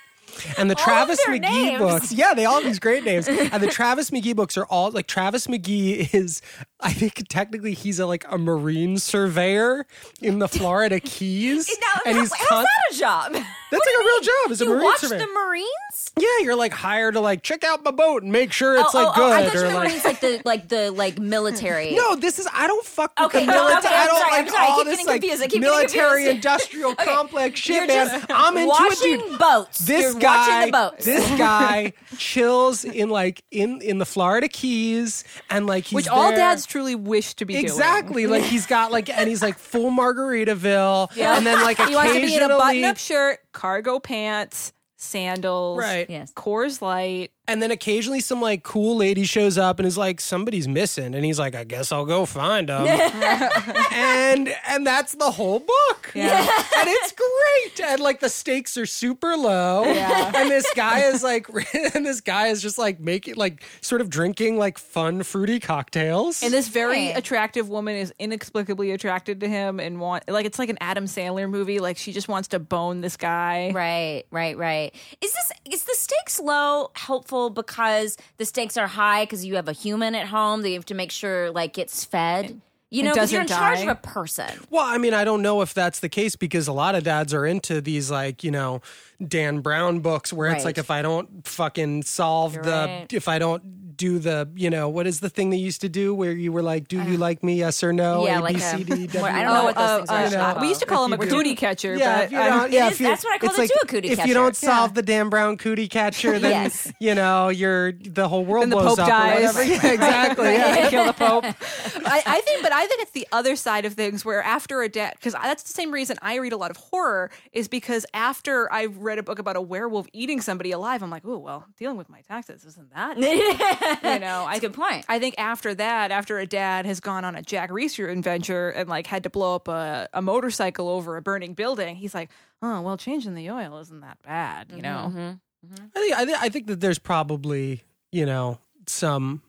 And the Travis McGee names. books, yeah, they all have these great names. And the Travis McGee books are all like Travis McGee is, I think technically he's a like a marine surveyor in the Florida Keys, Now, and he's how's con- that a job? That's like a real job as a you marine watch surveyor. the Marines? Yeah, you're like hired to like check out my boat and make sure it's oh, like oh, good oh, I thought you were like. Like the like the like military. No, this is I don't fuck with Okay, the no, military. okay, I'm don't sorry, like sorry, I all this like confused, I keep getting military industrial Okay, complex shit, You're man. I'm into watching it, dude. boats. This You're guy, the boats. this guy chills in like in in the Florida Keys and like he's Which all dads truly wish to be doing. Exactly, like he's got like, and he's like full Margaritaville, Yeah. and then like He wants to be in a button-up shirt, cargo pants, sandals, Right. Yes. Coors Light. And then occasionally some like cool lady shows up and is like, somebody's missing. And he's like, I guess I'll go find them. and and that's the whole book. Yeah. And it's great. And like the stakes are super low. Yeah. And this guy is like and this guy is just like making like sort of drinking like fun fruity cocktails. And this very Hey. attractive woman is inexplicably attracted to him and want like it's like an Adam Sandler movie. Like she just wants to bone this guy. Right, right, right. Is this is the stakes low helpful because the stakes are high because you have a human at home that you have to make sure like it's fed? You know, because you're in doesn't charge of a person. Well, I mean, I don't know if that's the case because a lot of dads are into these like, you know, Dan Brown books where it's like if I don't fucking solve You're the right. if I don't do the, you know, what is the thing they used to do where you were like, do you like me? Yes or no? Uh, yeah, A, like B, a- C, D, W. Well, I don't know what those uh, things are. uh, Shut we used to up. call him a If cootie catcher, Yeah, but if you I don't, don't- yeah, It is- if you, that's what I call it's it like, too, a cootie If catcher. If you don't Yeah. solve the Dan Brown cootie catcher, then Yes. you know you're the whole world Then the blows Pope up dies. or. Yeah, exactly. Yeah. kill the Pope. I, I think, but I think it's the other side of things where after a dad, because that's the same reason I read a lot of horror is because after I've read a book about a werewolf eating somebody alive, I'm like, oh well, dealing with my taxes isn't that? you know, I That's a good point. I think after that, after a dad has gone on a Jack Reacher adventure and like had to blow up a, a motorcycle over a burning building, he's like, oh well, changing the oil isn't that bad, you know. Mm-hmm. I think I, think I think that there's probably you know some.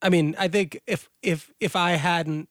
I mean, I think if if if I hadn't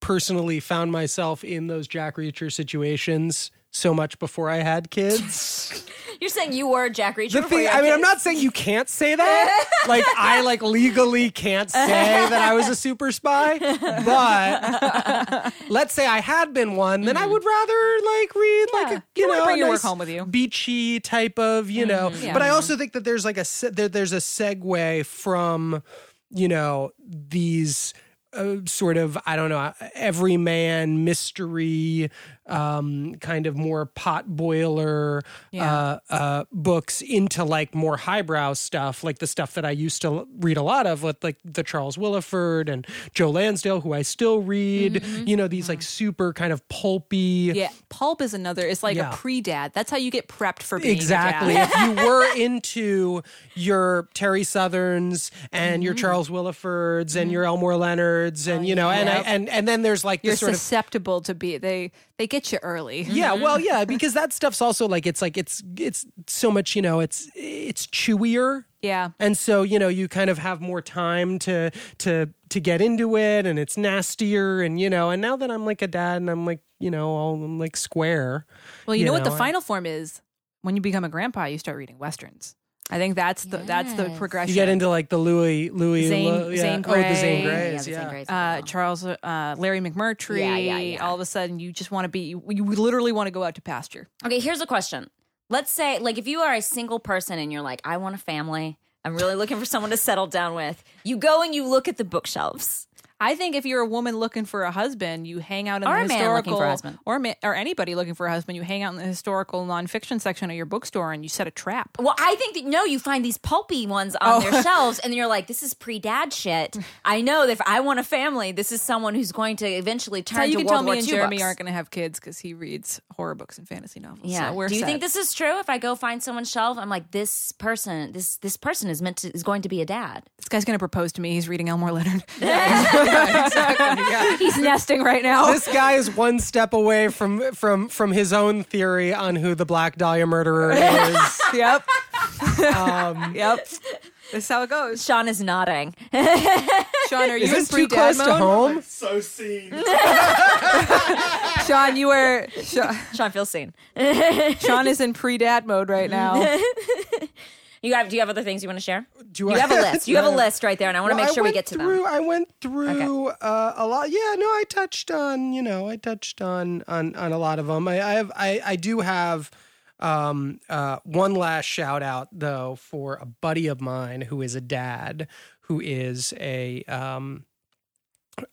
personally found myself in those Jack Reacher situations so much before I had kids, You're saying you were Jack Reacher. the thing I mean, I'm not saying you can't say that. like I like legally can't say that I was a super spy, but let's say I had been one, then I would rather like read like a You you know bring a your work home with you. beachy type of you know. Yeah. But I also think that there's like a se- there, there's a segue from you know these. Uh, sort of, I don't know, everyman mystery, um, kind of more pot boiler Yeah. uh, uh, books into like more highbrow stuff, like the stuff that I used to read a lot of, with like the Charles Willeford and Joe Lansdale, who I still read. You know, these like super kind of pulpy. Yeah, pulp is another. It's like Yeah. a pre-dad. That's how you get prepped for being Exactly. If you were into your Terry Southerns and your Charles Willefords and your Elmore Leonards and you know and I, and and then there's like You're this sort of susceptible to be. They they get you early. yeah mm-hmm. well yeah because that stuff's also like it's like it's it's so much you know it's it's chewier Yeah. and so you know you kind of have more time to to to get into it and it's nastier and you know and now that i'm like a dad and i'm like you know all I'm like square Well, you, know, what the I- final form is? When you become a grandpa, you start reading westerns. I think that's the that's the progression. you get into like the louis louis Zane- Lu- yeah. Zane oh the zane Grey. Yeah, the yeah, same grades. uh, Charles, uh, Larry McMurtry. Yeah, yeah, yeah. All of a sudden, you just want to be. You, you literally want to go out to pasture. Okay, here's a question. Let's say, like, if you are a single person and you're like, I want a family, I'm really looking for someone to settle down with, you go and you look at the bookshelves. I think if you're a woman looking for a husband, you hang out in Or the a man historical, looking for a husband. or ma- or anybody looking for a husband, you hang out in the historical nonfiction section of your bookstore and you set a trap. Well, I think that no, you find these pulpy ones on Oh. their shelves, and you're like, "This is pre-dad shit." I know that if I want a family, this is someone who's going to eventually So turn you to can World tell me War and II Jeremy books. aren't going to have kids because he reads horror books and fantasy novels. Yeah. so Do you set. think this is true? If I go find someone's shelf, I'm like, this person, this this person is meant to is going to be a dad. this guy's going to propose to me? He's reading Elmore Leonard. exactly. Yeah. He's nesting right now. This guy is one step away from from from his own theory on who the Black Dahlia murderer is. yep. Um, yep. This is how it goes. Sean is nodding. Sean, are you Is in this too pre-dad close mode? to home? So seen. Sean, you are. Sean, Sean feels seen. Sean is in pre-dad mode right now. You have? Do you have other things you want to share? Do You I- have a list. You have a list right there, and I want to Well, make sure we get to through, them. I went through uh, a lot. Yeah, no, I touched on. You know, I touched on on on a lot of them. I, I have. I I do have. Um, uh, one last shout out though for a buddy of mine who is a dad who is a um,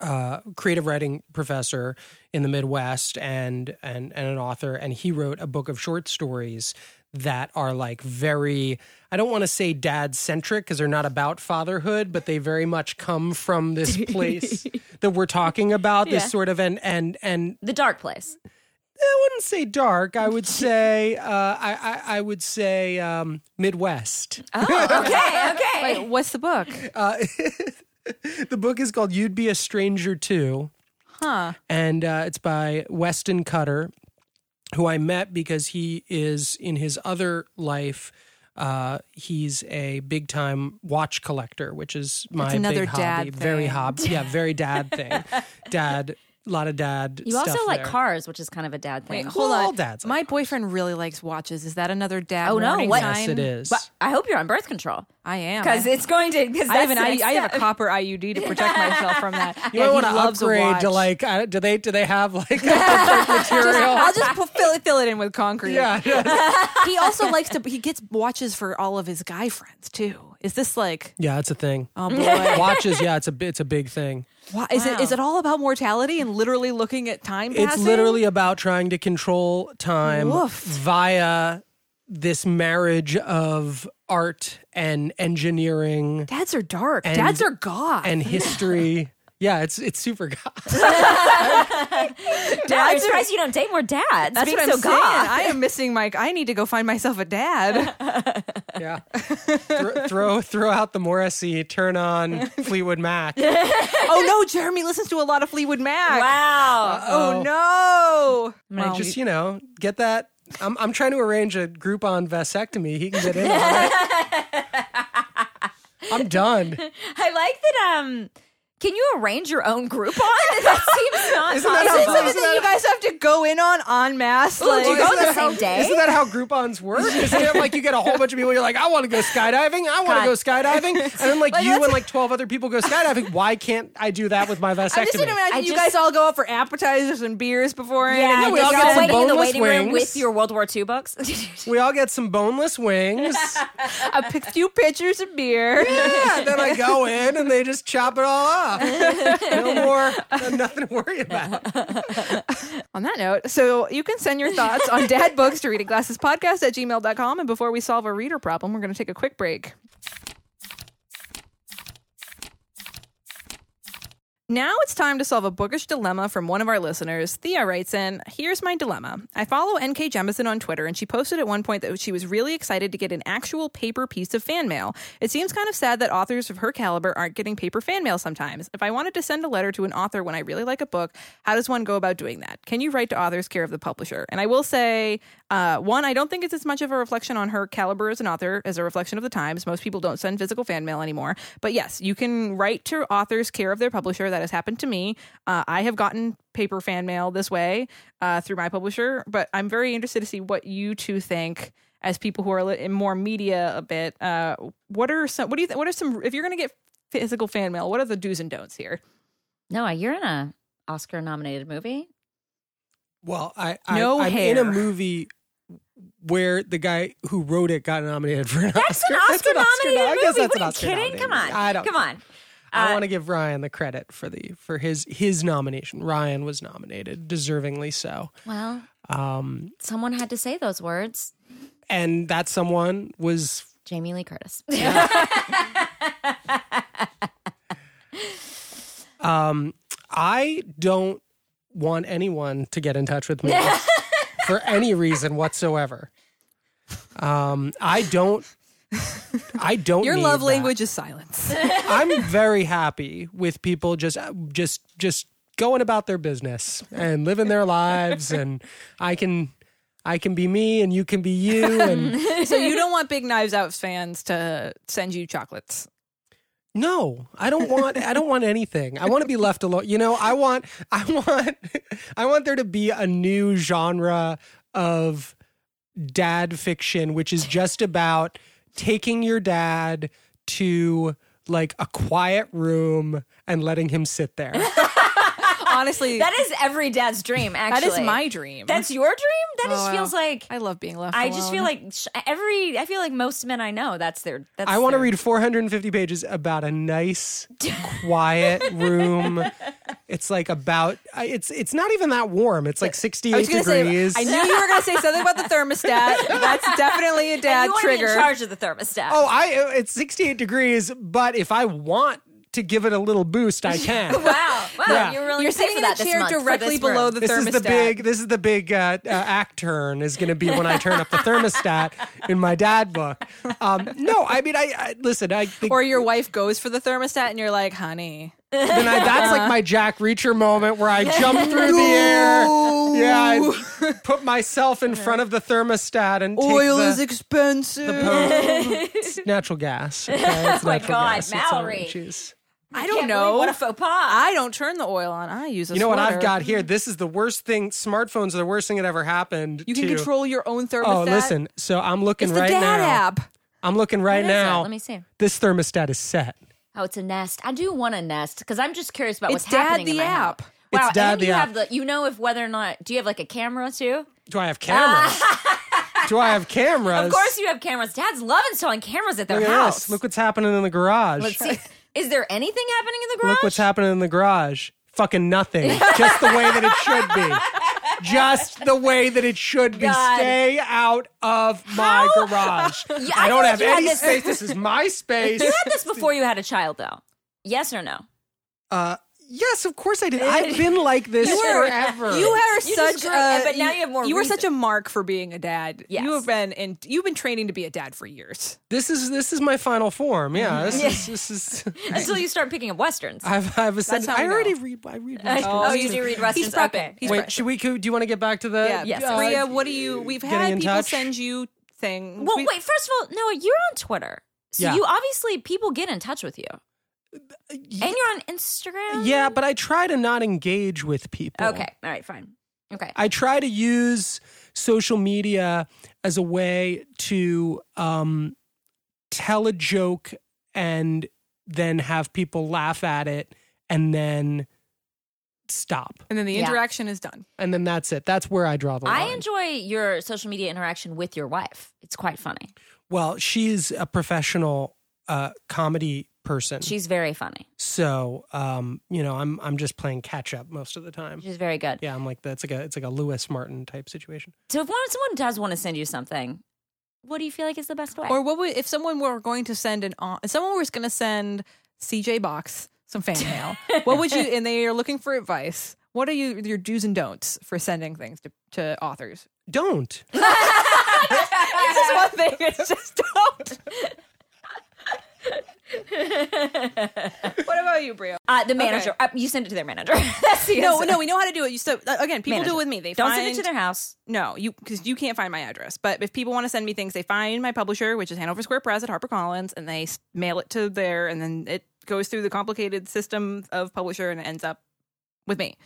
uh, creative writing professor in the Midwest and and and an author, and he wrote a book of short stories that are like very I don't want to say dad centric because they're not about fatherhood, but they very much come from this place that we're talking about. This sort of and and and The dark place. I wouldn't say dark. I would say uh, I, I I would say um, Midwest. Oh, okay, okay. Wait, what's the book? Uh, the book is called "You'd Be a Stranger Too." Huh. and uh, it's by Weston Cutter, who I met because he is in his other life. Uh, he's a big time watch collector, which is my another big dad hobby. Very hobby, yeah, very dad thing. Dad, a lot of dad. You also stuff like there. cars, which is kind of a dad thing. Wait, hold Well, all on. dads like My boyfriend really likes watches. Is that another dad? Oh, no, warning what- Yes, it is. but I hope you're on birth control I am because it's going to. Because I have an I, I have a copper IUD to protect myself from that. You yeah, want to loves a upgrade to like. Uh, do they? Do they have like different material? I'll just fill it fill it in with concrete. yeah, yeah, he also likes to. He gets watches for all of his guy friends too. Is this like? yeah. It's a thing. Oh boy. Watches, yeah, it's a bi- it's a big thing. Why, is it is it all about mortality and literally looking at time It's literally about trying to control time Woof. via this marriage of art and engineering dads are dark. And- dads are goth. and history. Yeah, it's it's super goth. I'm surprised you don't date more dads. That's Being what I'm so saying. goth. I am missing Mike. I need to go find myself a dad. yeah, throw, throw throw out the Morrissey, turn on Fleetwood Mac. oh no, Jeremy listens to a lot of Fleetwood Mac. Wow. Oh no. Well, just you know, get that. I'm I'm trying to arrange a Groupon vasectomy. He can get in on it. I'm done. I like that. Um, can you arrange your own Groupon? That seems not Isn't that Is how- it something that you guys have to go in on en masse? Ooh, do you go the that how- same day? Isn't that how Groupons work? Isn't it like you get a whole bunch of people? You're like, I want to go skydiving. I want to go skydiving, and then like Like, you and like twelve other people go skydiving. Why can't I do that with my I'm just gonna imagine I you just- guys all go out for appetizers and beers before. Yeah, and we you all get some waiting in the boneless waiting room wings. with your World War II books. we all get some boneless wings. a p- few pitchers of beer. yeah, then I go in and they just chop it all No more, nothing to worry about. On that note, so you can send your thoughts on dad books to readingglassespodcast at gmail.com. And before we solve a reader problem, we're going to take a quick break. Now it's time to solve a bookish dilemma from one of our listeners. Thea writes in, Here's my dilemma. I follow NK Jemisin on Twitter, and she posted at one point that she was really excited to get an actual paper piece of fan mail. It seems kind of sad that authors of her caliber aren't getting paper fan mail sometimes. If I wanted to send a letter to an author when I really like a book, how does one go about doing that? Can you write to authors care of the publisher? And I will say, uh, one, I don't think it's as much of a reflection on her caliber as an author as a reflection of the times. Most people don't send physical fan mail anymore. But yes, you can write to authors care of their publisher. That has happened to me. Uh, I have gotten paper fan mail this way uh, through my publisher, but I'm very interested to see what you two think as people who are li- in more media a bit. Uh, what are some? What do you? Th- what are some? If you're going to get physical fan mail, what are the do's and don'ts here? no, you're in a Oscar nominated movie. Well, I, I No I'm in a movie where the guy who wrote it got nominated for an That's Oscar. an Oscar nominated I movie. guess that's what an are you Oscar kidding? nominated Come on. I don't. Come on. I Uh, want to give Ryan the credit for the for his his nomination. Ryan was nominated, deservingly so. Well, Um, someone had to say those words. and that someone was Jamie Lee Curtis. um, I don't want anyone to get in touch with me for any reason whatsoever. Um, I don't I don't. Your love that. language is silence. I'm very happy with people just just just going about their business and living their lives, and I can I can be me and you can be you, and so you don't want Big Knives Out fans to send you chocolates. no, I don't want I don't want anything. I want to be left alone. You know, I want I want I want there to be a new genre of dad fiction, which is just about taking your dad to like a quiet room and letting him sit there. Honestly, That is every dad's dream. Actually, that is my dream. That's your dream. That just Oh, feels wow. like. I love being left. I just feel like sh- every. I feel like most men I know. That's their. That's I want to read 450 pages about a nice, quiet room. It's like about I- it's it's not even that warm. It's like 68 was gonna say, degrees. I knew you were going to say something about the thermostat. That's definitely a And dad you want be in trigger. charge of the thermostat. oh, I it's 68 degrees, but if I want to give it a little boost, I can. wow! Wow! Yeah. You're really You're sitting for in that a chair directly this below room. the This thermostat. is the big this is the big uh, uh, act turn is going to be when I turn up the thermostat in my dad book. Um, no, I mean I, I listen. I think or your wife goes for the thermostat and you're like, honey. then I, that's like my Jack Reacher moment where I jump through the air. Yeah, I put myself in front of the thermostat and take Oil the, is expensive. It's natural gas. Okay? It's my natural God, gas. It's all Mallory. Right. Jeez. I Can't don't know. What a faux pas! I don't turn the oil on. I use a You know what I've got here? This is the worst thing. Smartphones are the worst thing that ever happened. You can to- control your own thermostat. Oh, listen. So I'm looking It's the right dad now. app. I'm looking right What is it? now. Let me see. This thermostat is set. Oh, it's a nest. I do want a nest because I'm just curious about It's what's Dad happening in the my house. app. Wow, It's Dad and the you app. have the. You know if whether or not. Do you have like a camera too? Do I have cameras? Do I have cameras? Of course you have cameras. Dads love installing cameras at their Look at house. this. Look what's happening in the garage. Let's see. Is there anything happening in the garage? Look what's happening in the garage. Fucking nothing. Just the way that it should be. Just the way that it should be. God. Stay out of my How? garage. I I, don't like have any this- space. This is my space. You had this before you had a child, though. Yes or no? Uh, yes, of course I did. I've been like this forever. You are You such just grew- a, but now you have more You were reason. such a mark for being a dad. Yes. You have been and you've been training to be a dad for years. this is this is my final form. Yeah, this Yeah. is this is. Until you start picking up westerns. I've I've ascended. how I already know. read. I read. oh, you do read westerns. He's prepping. Okay. He's Wait, prepping. should we? Do you want to get back to the? Yeah. Yes. uh, Brea, what do you? We've had people touch? send you things. Well, We- wait. First of all, Noah, you're on Twitter, so Yeah. you obviously people get in touch with you, and you're on Instagram. Yeah, but I try to not engage with people. Okay. All right. Fine. Okay. I try to use social media as a way to um, tell a joke and then have people laugh at it and then stop. and then the Yeah. interaction is done. And then that's it. That's where I draw the line. I enjoy your social media interaction with your wife. It's quite funny. well, she's a professional uh, comedy person. She's very funny. so, um, you know, I'm I'm just playing catch up most of the time. She's very good. Yeah, I'm like that's like a it's like a Lewis Martin type situation. So if one, someone does want to send you something, what do you feel like is the best way? Or what would if someone were going to send an if someone was going to send CJ Box some fan mail? what would you and they are looking for advice? What are you your do's and don'ts for sending things to, to authors? Don't. It's just one thing. It's just don't. what about you, Brea? uh, the manager. Uh, you send it to their manager. The No, no, we know how to do it. You so uh, again, people Manager. do it with me. They Don't find, send it to their house. No, you because you can't find my address. But if people want to send me things, they find my publisher, which is Hanover Square Press at HarperCollins, and they mail it to there, and then it goes through the complicated system of publisher and it ends up with me.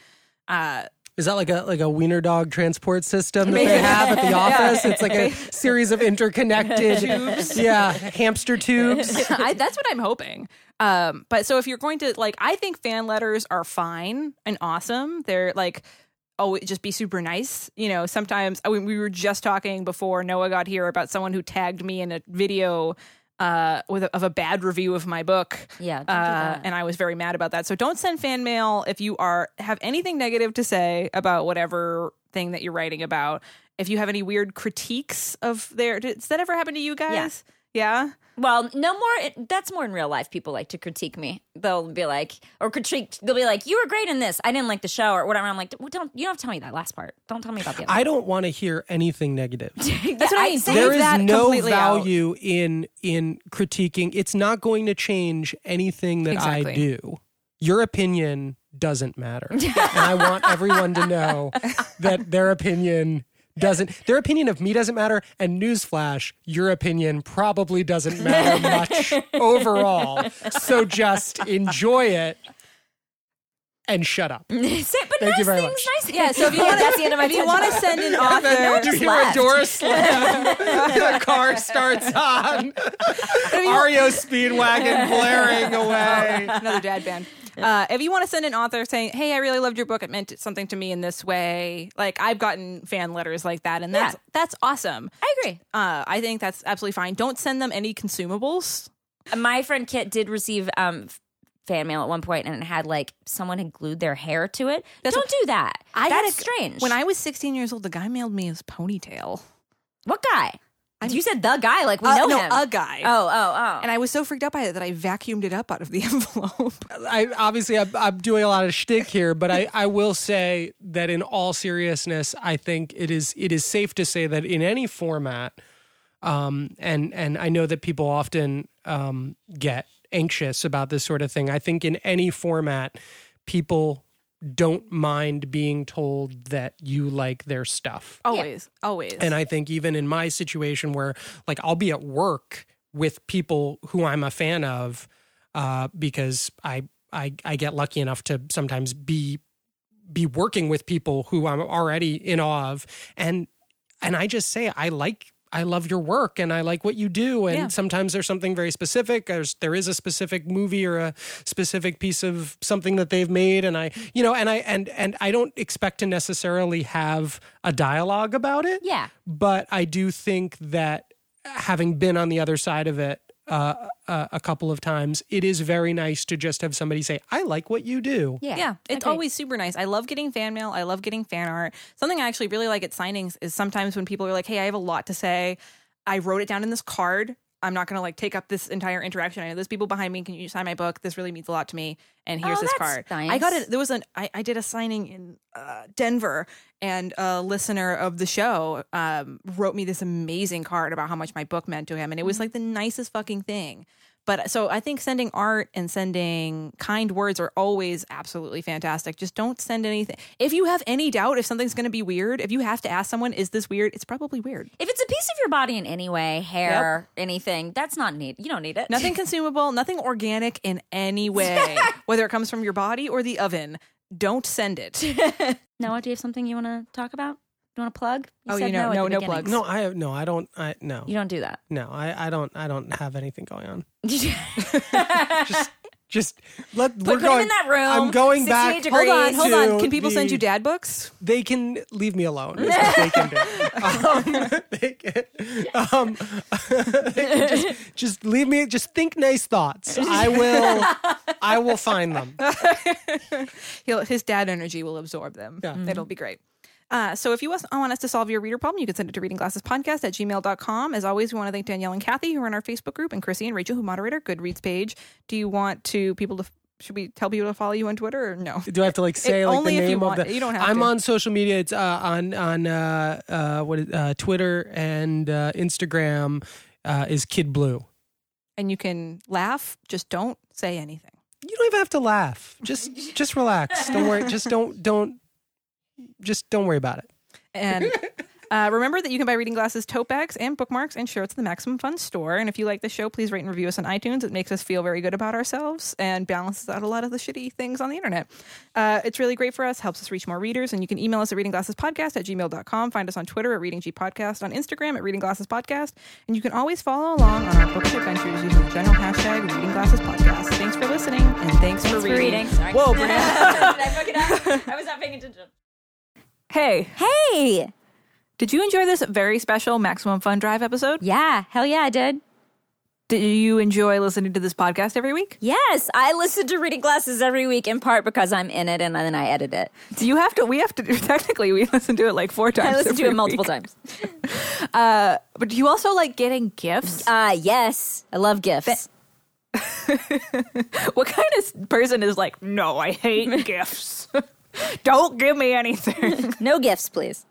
Uh, Is that like a like a wiener dog transport system that they have at the office? It's like a series of interconnected tubes. Yeah, hamster tubes. I, that's what I'm hoping. Um, but so if you're going to like, I think fan letters are fine and awesome. They're like, oh, just be super nice. You know, sometimes I mean, we were just talking before Noah got here about someone who tagged me in a video uh, with a, of a bad review of my book. Yeah, uh, and I was very mad about that. So don't send fan mail if you are have anything negative to say about whatever thing that you're writing about. If you have any weird critiques of their, does that ever happen to you guys? Yeah. Well, no more. It, that's more in real life. People like to critique me. They'll be like, or critique. They'll be like, "You were great in this. I didn't like the show, or whatever." I'm like, well, "Don't you don't have to tell me that last part? Don't tell me about the other." I don't want to hear anything negative. That's what I mean. there is no completely out. value in in critiquing. It's not going to change anything that I do. Your opinion doesn't matter, and I want everyone to know that their opinion doesn't. Their opinion of me doesn't matter. And newsflash, your opinion probably doesn't matter much overall. So just enjoy it and shut up. Say, but Thank nice you very things, much. nice. Yeah, so if you want that's the end of my if you want to send an author, you just hear a door slam. the car starts on. REO Speedwagon blaring away. another dad band. Uh, if you want to send an author saying, "Hey, I really loved your book. It meant something to me in this way," like I've gotten fan letters like that, and that's Yeah. that's awesome. I agree. Uh, I think that's absolutely fine. Don't send them any consumables. My friend Kit did receive um, fan mail at one point, and it had like someone had glued their hair to it. That's Don't what- do that. I had a- strange. When I was 16 years old, the guy mailed me his ponytail. what guy? You said the guy, like we Uh, know no, him. a guy. Oh, oh, oh. And I was so freaked out by it that I vacuumed it up out of the envelope. I obviously I'm, I'm doing a lot of shtick here, but I, I will say that in all seriousness, I think it is it is safe to say that in any format, um, and and I know that people often um, get anxious about this sort of thing. I think in any format, people don't mind being told that you like their stuff. always, always. And I think even in my situation where like I'll be at work with people who I'm a fan of, uh, because I, I I get lucky enough to sometimes be be working with people who I'm already in awe of. And and I just say I like I love your work and I like what you do. And Yeah. sometimes there's something very specific. There's there is a specific movie or a specific piece of something that they've made. And I you know, and I and and I don't expect to necessarily have a dialogue about it yeah. but I do think that having been on the other side of it uh, uh, a couple of times, it is very nice to just have somebody say, "I like what you do." Yeah. Yeah, it's Agreed. always super nice. I love getting fan mail. I love getting fan art. Something I actually really like at signings is sometimes when people are like, "Hey, I have a lot to say. I wrote it down in this card. I'm not going to like take up this entire interaction. I know there's people behind me. Can you sign my book? This really means a lot to me. And here's Oh, this card. nice. I got it. There was an I, I did a signing in uh, Denver, and a listener of the show um, wrote me this amazing card about how much my book meant to him, and it was Mm-hmm. like the nicest fucking thing. But uh, so I think sending art and sending kind words are always absolutely fantastic. Just don't send anything. If you have any doubt if something's going to be weird, if you have to ask someone, is this weird? It's probably weird. If it's a piece of your body in any way, hair, anything, that's not need. You don't need it. Nothing consumable, nothing organic in any way, whether it comes from your body or the oven. Don't send it. Noah, do you have something you want to talk about? You want to plug? Oh, said you know, at no- the no beginning. plugs. No, I have no. I don't. I no. You don't do that. No, I, I don't. I don't have anything going on. Just, just let. we're put him going in that room, I'm going back. degrees. hold on, hold on. Can people the- send you dad books? They can leave me alone. They can do. Um, they can, um, they can just, just leave me. Just think nice thoughts. I will. I will find them. He'll, his dad energy will absorb them. Yeah. It'll be great. Uh, so if you want us to solve your reader problem, you can send it to readingglassespodcast at gmail.com. As always, we want to thank Danielle and Kathy, who are in our Facebook group, and Chrissy and Rachel, who moderate our Goodreads page. Do you want to people to, should we tell people to follow you on Twitter or no? Do I have to like say It- like the name want- of the? you don't have I'm to. on social media. It's uh, on on uh, uh, what is, uh, Twitter and uh, Instagram uh, is Kid Blue. And you can laugh, just don't say anything. You don't even have to laugh. Just just relax. Don't worry. Just don't don't. Just don't worry about it. And uh, remember that you can buy reading glasses, tote bags, and bookmarks and shirts at the Maximum Fun store. And if you like the show, please rate and review us on iTunes. It makes us feel very good about ourselves and balances out a lot of the shitty things on the internet. Uh, it's really great for us, helps us reach more readers. And you can email us at readingglassespodcast at gmail.com. Find us on Twitter at Reading G Podcast, on Instagram at Reading Glasses Podcast. And you can always follow along on our bookish adventures using the general hashtag Reading Glasses Podcast. Thanks for listening and thanks, Thanks for reading. Sorry. Whoa, Brianna. Did I fuck it up? I was not paying attention. Hey, Hey. Did you enjoy this very special Maximum Fun Drive episode? Yeah, hell yeah, I did. Did you enjoy listening to this podcast every week? Yes, I listen to Reading Glasses every week in part because I'm in it and then I edit it. Do you have to? We have to. Technically, we listen to it like four times. I listen to it multiple week. times. But do you also like getting gifts? Uh, yes, I love gifts. What kind of person is like, no, I hate gifts. Don't give me anything. No gifts, please.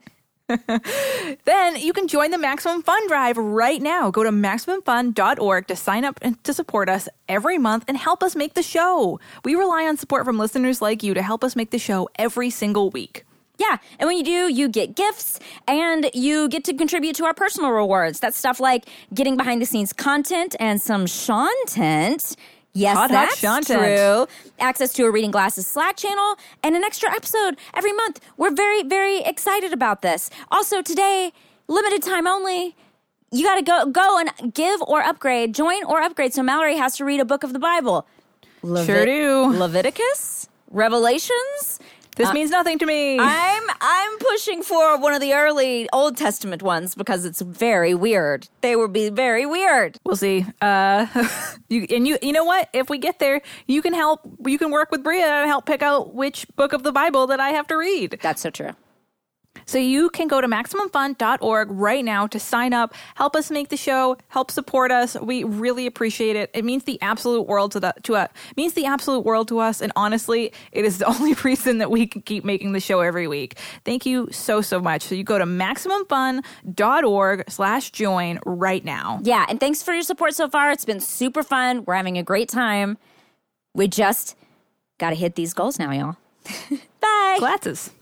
then you can join the Maximum Fun Drive right now. Go to MaximumFun.org to sign up and to support us every month and help us make the show. We rely on support from listeners like you to help us make the show every single week. Yeah, and when you do, you get gifts and you get to contribute to our personal rewards. That's stuff like getting behind the scenes content and some Shontent. Yes, Hot, that's true. Access to a Reading Glasses Slack channel and an extra episode every month. We're very, very excited about this. Also, today, limited time only. You got to go go and give or upgrade, join or upgrade. So Mallory has to read a book of the Bible. Sure do. Leviticus, Revelations. This means nothing to me. I'm I'm pushing for one of the early Old Testament ones because it's very weird. They would be very weird. We'll see. Uh, you and you. You know what? If we get there, you can help. You can work with Brea and help pick out which book of the Bible that I have to read. That's so true. So you can go to maximumfun.org right now to sign up, help us make the show, help support us. We really appreciate it. It means the absolute world to the to us. It means the absolute world to us. And honestly, it is the only reason that we can keep making the show every week. Thank you so so much. So you go to maximumfun.org slash join right now. Yeah, and thanks for your support so far. It's been super fun. We're having a great time. We just got to hit these goals now, y'all. Bye. Glasses.